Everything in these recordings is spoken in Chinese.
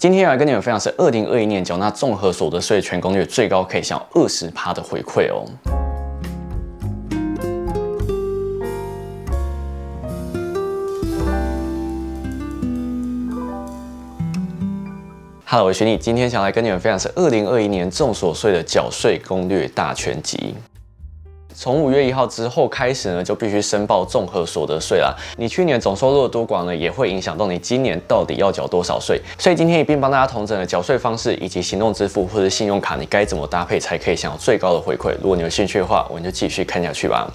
今天要来跟你们分享是二零二一年缴纳综合所得税全攻略，最高可以享二十趴的回馈哦。Hello，我是徐今天想来跟你们分享是二零二一年重所得税的缴税攻略大全集。从五月一号之后开始呢，就必须申报综合所得税啦。你去年总收入的多寡呢，也会影响到你今年到底要缴多少税。所以今天一并帮大家统整了缴税方式以及行动支付或者信用卡，你该怎么搭配才可以享有最高的回馈。如果你有兴趣的话，我们就继续看下去吧。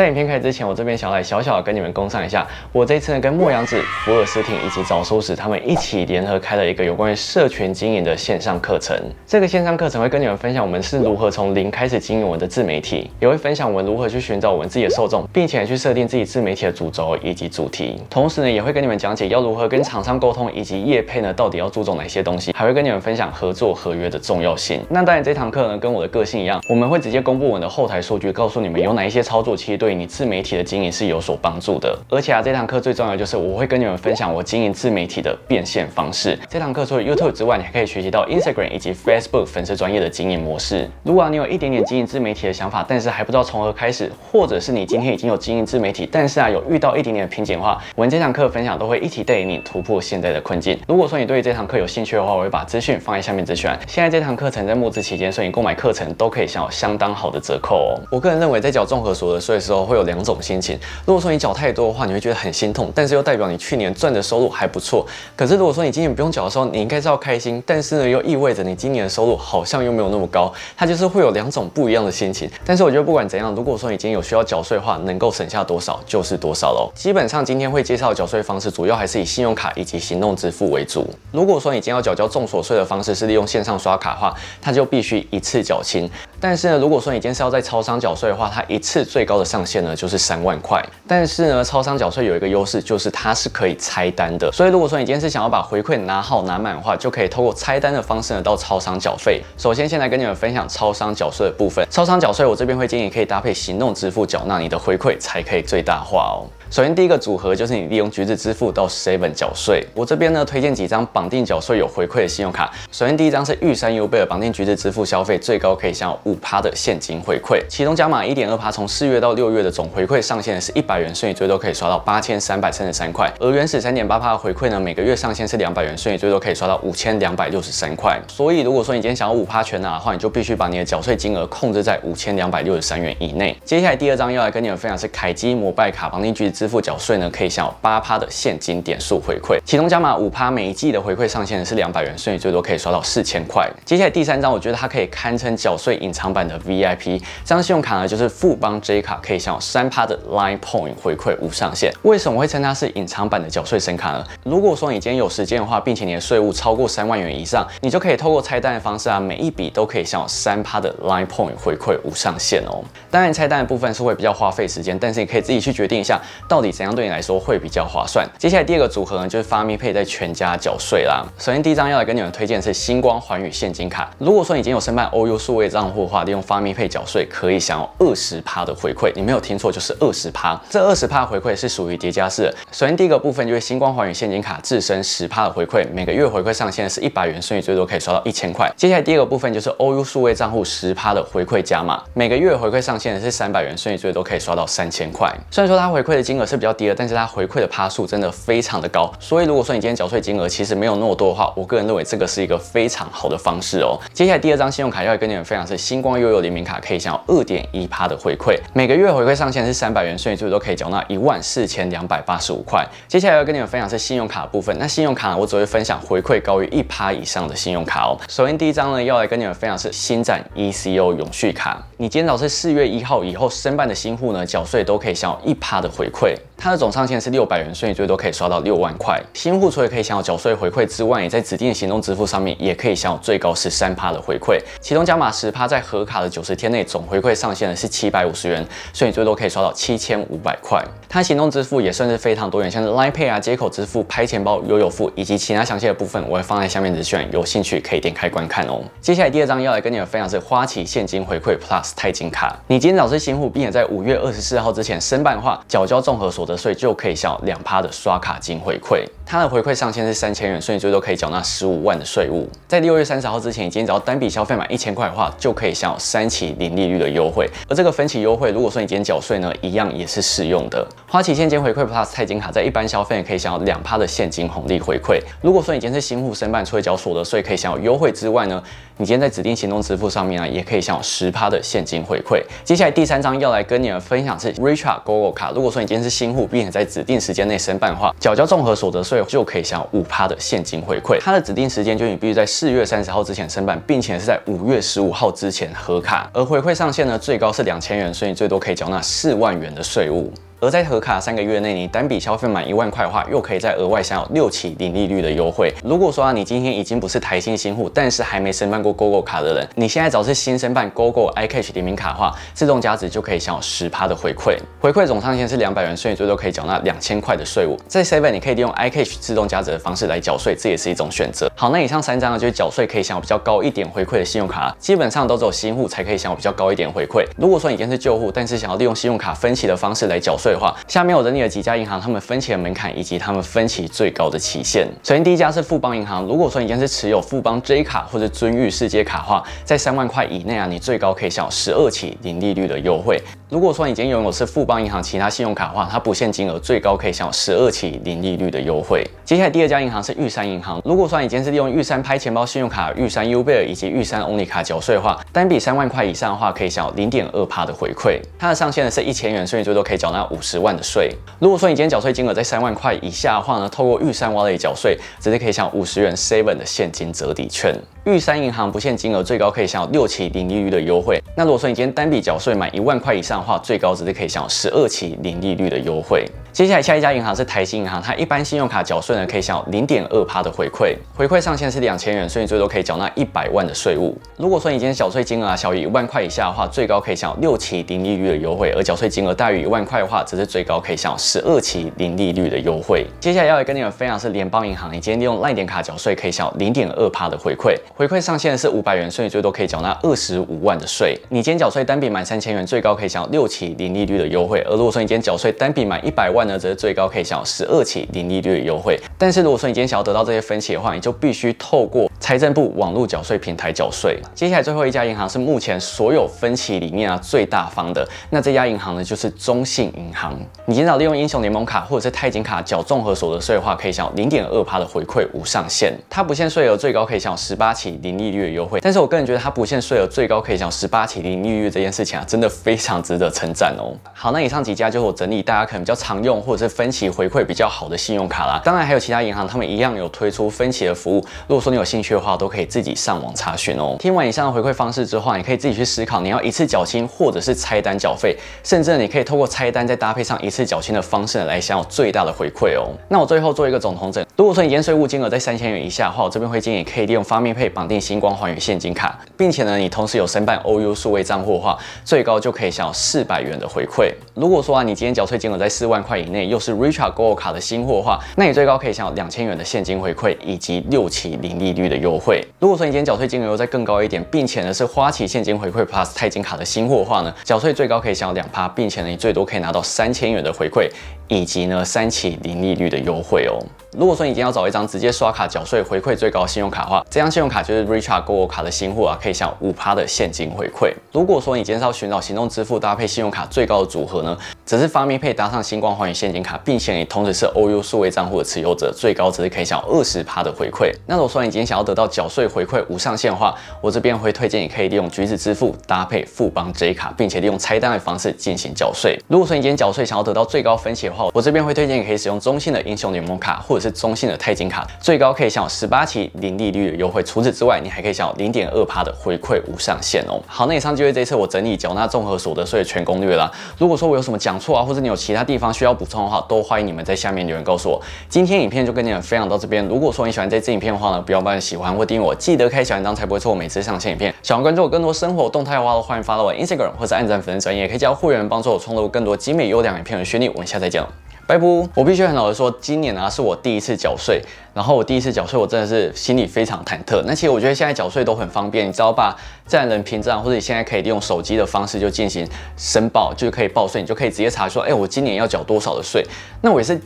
在影片开始之前，我这边想来小小的跟你们公上一下，我这次呢跟莫阳子、福尔斯汀以及早收时他们一起联合开了一个有关于社群经营的线上课程。这个线上课程会跟你们分享我们是如何从零开始经营我们的自媒体，也会分享我们如何去寻找我们自己的受众，并且去设定自己自媒体的主轴以及主题。同时呢，也会跟你们讲解要如何跟厂商沟通，以及业配呢到底要注重哪些东西，还会跟你们分享合作合约的重要性。那当然，这堂课呢跟我的个性一样，我们会直接公布我们的后台数据，告诉你们有哪一些操作其实对对你自媒体的。经营是有所帮助的，而且啊，这堂课最重要就是我会跟你们分享我经营自媒体的变现方式。这堂课除了 YouTube 之外，你还可以学习到 Instagram 以及 Facebook 粉丝专业的经营模式。如果你有一点点经营自媒体的想法，但是还不知道从何开始，或者是你今天已经有经营自媒体，但是啊有遇到一点点的瓶颈的话，我们这堂课分享都会一起带领你突破现在的困境。如果说你对于这堂课有兴趣的话，我会把资讯放在下面资讯栏。现在这堂课程在募资期间，所以你购买课程都可以享有相当好的折扣哦。我个人认为，在缴综合所得税时时候，会有两种心情。如果说你缴太多的话，你会觉得很心痛，但是又代表你去年赚的收入还不错。可是如果说你今年不用缴的时候，你应该是要开心，但是呢，又意味着你今年的收入好像又没有那么高，它就是会有两种不一样的心情。但是我觉得不管怎样，如果说你今天有需要缴税的话，能够省下多少就是多少喽。基本上今天会介绍缴税方式，主要还是以信用卡以及行动支付为主。如果说你今天要缴交重所税的方式是利用线上刷卡的话，它就必须一次缴清。但是呢，如果说你今天是要在超商缴税的话，它一次最高的上上限呢就是三万块。但是呢，超商缴税有一个优势，就是它是可以拆单的。所以如果说你今天是想要把回馈拿好拿满的话，就可以透过拆单的方式呢到超商缴费。首先，先来跟你们分享超商缴税的部分。超商缴税，我这边会建议可以搭配行动支付缴纳，你的回馈才可以最大化哦。首先，第一个组合就是你利用橘子支付到 Seven 缴税。我这边呢推荐几张绑定缴税有回馈的信用卡。首先，第一张是玉山优贝尔绑定橘子支付消费，最高可以享有五趴的现金回馈，其中加码一点二趴，从四月到六月的总回馈上限是一百元，所以最多可以刷到八千三百三十三块。而原始三点八趴的回馈呢，每个月上限是两百元，所以最多可以刷到五千两百六十三块。所以如果说你今天想要五趴全拿的话，你就必须把你的缴税金额控制在五千两百六十三元以内。接下来第二张要来跟你们分享是凯基摩拜卡绑定橘子支付缴税呢。可以享有八趴的现金点数回馈，其中加码五趴，每一季的回馈上限是两百元，所以最多可以刷到四千块。接下来第三张，我觉得它可以堪称缴税隐藏版的 VIP，这张信用卡呢就是富邦 J 卡，可以享有三趴的 Line Point 回馈无上限。为什么会称它是隐藏版的缴税神卡呢？如果说你今天有时间的话，并且你的税务超过三万元以上，你就可以透过拆单的方式啊，每一笔都可以享有三趴的 Line Point 回馈无上限哦。当然拆单的部分是会比较花费时间，但是你可以自己去决定一下，到底怎样对你来说。会比较划算。接下来第二个组合呢，就是发咪配在全家缴税啦。首先第一张要来跟你们推荐是星光环宇现金卡。如果说你已经有申办 OU 数位账户的话，利用发咪配缴税可以享有二十趴的回馈。你没有听错，就是二十趴。这二十趴回馈是属于叠加式的。首先第一个部分就是星光环宇现金卡自身十趴的回馈，每个月回馈上限是一百元，所以最多可以刷到一千块。接下来第二个部分就是 OU 数位账户十趴的回馈加码，每个月回馈上限是三百元，所以最多可以刷到三千块。虽然说它回馈的金是比较低的，但是它回馈的趴数真的非常的高，所以如果说你今天缴税金额其实没有那么多的话，我个人认为这个是一个非常好的方式哦。接下来第二张信用卡要来跟你们分享是星光悠悠联名卡，可以享有二点一趴的回馈，每个月回馈上限是三百元，所以最多可以缴纳一万四千两百八十五块。接下来要跟你们分享是信用卡的部分，那信用卡呢，我只会分享回馈高于一趴以上的信用卡哦。首先第一张呢要来跟你们分享是新展 ECO 永续卡，你今天早是四月一号以后申办的新户呢，缴税都可以享有一趴的回馈。会它的总上限是六百元，所以你最多可以刷到六万块。新户除了可以享有缴税回馈之外，也在指定的行动支付上面也可以享有最高十三趴的回馈。其中加码十趴，在合卡的九十天内总回馈上限呢是七百五十元，所以你最多可以刷到七千五百块。它行动支付也算是非常多元，像是 Line Pay 啊、接口支付、拍钱包、悠游付以及其他详细的部分，我会放在下面资讯，有兴趣可以点开观看哦。接下来第二张要来跟你们分享是花旗现金回馈 Plus 钛金卡。你今天早是新户，并且在五月二十四号之前申办的话，缴交综合所得。得税就可以享两趴的刷卡金回馈。它的回馈上限是三千元，所以最多可以缴纳十五万的税务。在六月三十号之前，你今天只要单笔消费满一千块的话，就可以享有三期零利率的优惠。而这个分期优惠，如果说你今天缴税呢，一样也是适用的。花旗现金回馈 Plus 钛金卡在一般消费可以享有两趴的现金红利回馈。如果说你今天是新户申办，除了缴所得税可以享有优惠之外呢，你今天在指定行动支付上面啊，也可以享有十趴的现金回馈。接下来第三张要来跟你们分享是 Richard GoGo 卡。如果说你今天是新户，并且在指定时间内申办的话，缴交综合所得税就可以享有五趴的现金回馈。它的指定时间就你必须在四月三十号之前申办，并且是在五月十五号之前核卡。而回馈上限呢，最高是两千元，所以你最多可以缴纳四万元的税务。而在核卡三个月内，你单笔消费满一万块的话，又可以再额外享有六期零利率的优惠。如果说啊，你今天已经不是台新新户，但是还没申办过 GoGo 卡的人，你现在只要是新申办 GoGo iCash 联名卡的话，自动加值就可以享有十趴的回馈。回馈总上限是两百元，所以最多可以缴纳两千块的税务。在 Seven 你可以利用 iCash 自动加值的方式来缴税，这也是一种选择。好，那以上三张呢，就是缴税可以享有比较高一点回馈的信用卡，基本上都只有新户才可以享有比较高一点回馈。如果说你今天是旧户，但是想要利用信用卡分期的方式来缴税的话，下面我整理了几家银行，他们分期的门槛以及他们分期最高的期限。首先，第一家是富邦银行。如果说你今天是持有富邦 J 卡或者尊誉世界卡的话，在三万块以内啊，你最高可以享有十二期零利率的优惠。如果说你今天拥有是富邦银行其他信用卡的话，它不限金额，最高可以享有十二期零利率的优惠。接下来第二家银行是玉山银行。如果说你今天是利用玉山拍钱包信用卡、玉山 U 贝尔以及玉山 Only 卡缴税的话，单笔三万块以上的话，可以享有零点二趴的回馈。它的上限呢是一千元，所以最多可以缴纳五五十万的税。如果说你今天缴税金额在三万块以下的话呢，透过玉山挖类缴税，直接可以享五十元 Seven 的现金折抵券。玉山银行不限金额，最高可以享有六期零利率的优惠。那如果说你今天单笔缴税满一万块以上的话，最高直接可以享有十二期零利率的优惠。接下来下一家银行是台新银行，它一般信用卡缴税呢可以享有零点二趴的回馈，回馈上限是两千元，所以最多可以缴纳一百万的税务。如果说你今天缴税金额小于一万块以下的话，最高可以享有六期零利率的优惠；而缴税金额大于一万块的话，则是最高可以享有十二期零利率的优惠。接下来要来跟你们分享是联邦银行，你今天利用赖点卡缴税可以享有零点二趴的回馈，回馈上限是五百元，所以最多可以缴纳二十五万的税。你今天缴税单笔满三千元，最高可以享有六期零利率的优惠；而如果说你今天缴税单笔满一百万呢，则是最高可以享有十二期零利率的优惠。但是如果说你今天想要得到这些分期的话，你就必须透过财政部网络缴税平台缴税。接下来最后一家银行是目前所有分期里面啊最大方的，那这家银行呢就是中信银行。你今早利用英雄联盟卡或者是钛金卡缴综合所得税的话，可以享有零点二趴的回馈无上限。它不限税额，最高可以享有十八期零利率的优惠。但是我个人觉得它不限税额，最高可以享有十八期零利率这件事情啊，真的非常值得称赞哦。好，那以上几家就是我整理大家可能比较常用或者是分期回馈比较好的信用卡啦。当然还有其他银行，他们一样有推出分期的服务。如果说你有兴趣的话，都可以自己上网查询哦。听完以上的回馈方式之后，你可以自己去思考，你要一次缴清，或者是拆单缴费，甚至你可以透过拆单再搭配上一次缴清的方式来享有最大的回馈哦。那我最后做一个总统整，如果说你验税务金额在三千元以下的话，我这边会建议可以利用发面配绑定星光还原现金卡，并且呢，你同时有申办 OU 数位账户的话，最高就可以享有四百元的回馈。如果说啊，你今天缴税金额在四万块以内，又是 Richard Gold 卡的新货的话，那你最高可以享有两千元的现金回馈以及六期零利率的优惠。如果说你今天缴税金额又再更高一点，并且呢是花旗现金回馈 Plus 钛金卡的新货的话呢，缴税最高可以享有两趴，并且呢你最多可以拿到三千元的回馈以及呢三期零利率的优惠哦。如果说你今天要找一张直接刷卡缴税回馈最高信用卡的话，这张信用卡就是 Richard Gold 卡的新货啊，可以享五趴的现金回馈。如果说你今天是要寻找行动支付搭配信用卡最高的组合呢，只是方便配搭上星光环宇现金卡，并且你同时是 OU 数位账户的持有者，最高只是可以享二十趴的回馈。那如果说你今天想要得到缴税回馈无上限的话，我这边会推荐你可以利用橘子支付搭配富邦 J 卡，并且利用拆单的方式进行缴税。如果说你今天缴税想要得到最高分期的话，我这边会推荐你可以使用中信的英雄联盟卡或是中信的钛金卡，最高可以享有十八期零利率的优惠。除此之外，你还可以享有零点二趴的回馈无上限哦。好，那以上就是这次我整理缴纳综合所得税全攻略啦。如果说我有什么讲错啊，或者你有其他地方需要补充的话，都欢迎你们在下面留言告诉我。今天影片就跟你们分享到这边。如果说你喜欢这支影片的话呢，不要忘记喜欢或订阅我，记得开小铃铛才不会错过每次上线影片。想要关注我更多生活动态的话，欢迎发到我 Instagram 或者按赞粉丝专页，也可以加入会员帮助我创作更多精美优良影片的学历。我们下次再见了。拜不，我必须很老实说，今年啊是我第一次缴税，然后我第一次缴税，我真的是心里非常忐忑。那其实我觉得现在缴税都很方便，你只要把自然人凭证，或者你现在可以利用手机的方式就进行申报，就可以报税，你就可以直接查说，哎，我今年要缴多少的税。那我也是。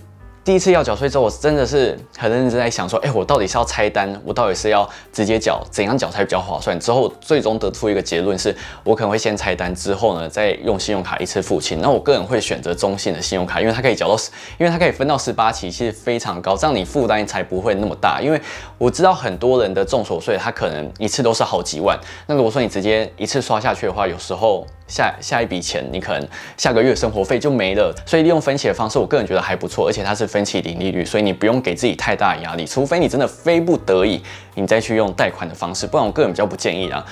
第一次要缴税之后，我真的是很认真在想说，哎，我到底是要拆单，我到底是要直接缴，怎样缴才比较划算？之后最终得出一个结论是，我可能会先拆单，之后呢再用信用卡一次付清。那我个人会选择中信的信用卡，因为它可以缴到，因为它可以分到十八期，其实非常高，这样你负担才不会那么大。因为我知道很多人的重所税，他可能一次都是好几万。那如果说你直接一次刷下去的话，有时候。下下一笔钱，你可能下个月生活费就没了，所以利用分期的方式，我个人觉得还不错，而且它是分期零利率，所以你不用给自己太大压力，除非你真的非不得已，你再去用贷款的方式，不然我个人比较不建议啊。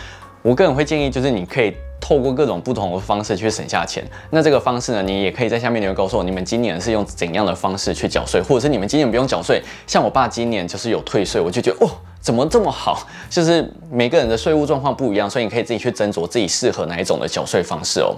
我个人会建议就是你可以透过各种不同的方式去省下钱。那这个方式呢，你也可以在下面留言告诉我，你们今年是用怎样的方式去缴税，或者是你们今年不用缴税，像我爸今年就是有退税，我就觉得哦。怎么这么好？就是每个人的税务状况不一样，所以你可以自己去斟酌自己适合哪一种的缴税方式哦。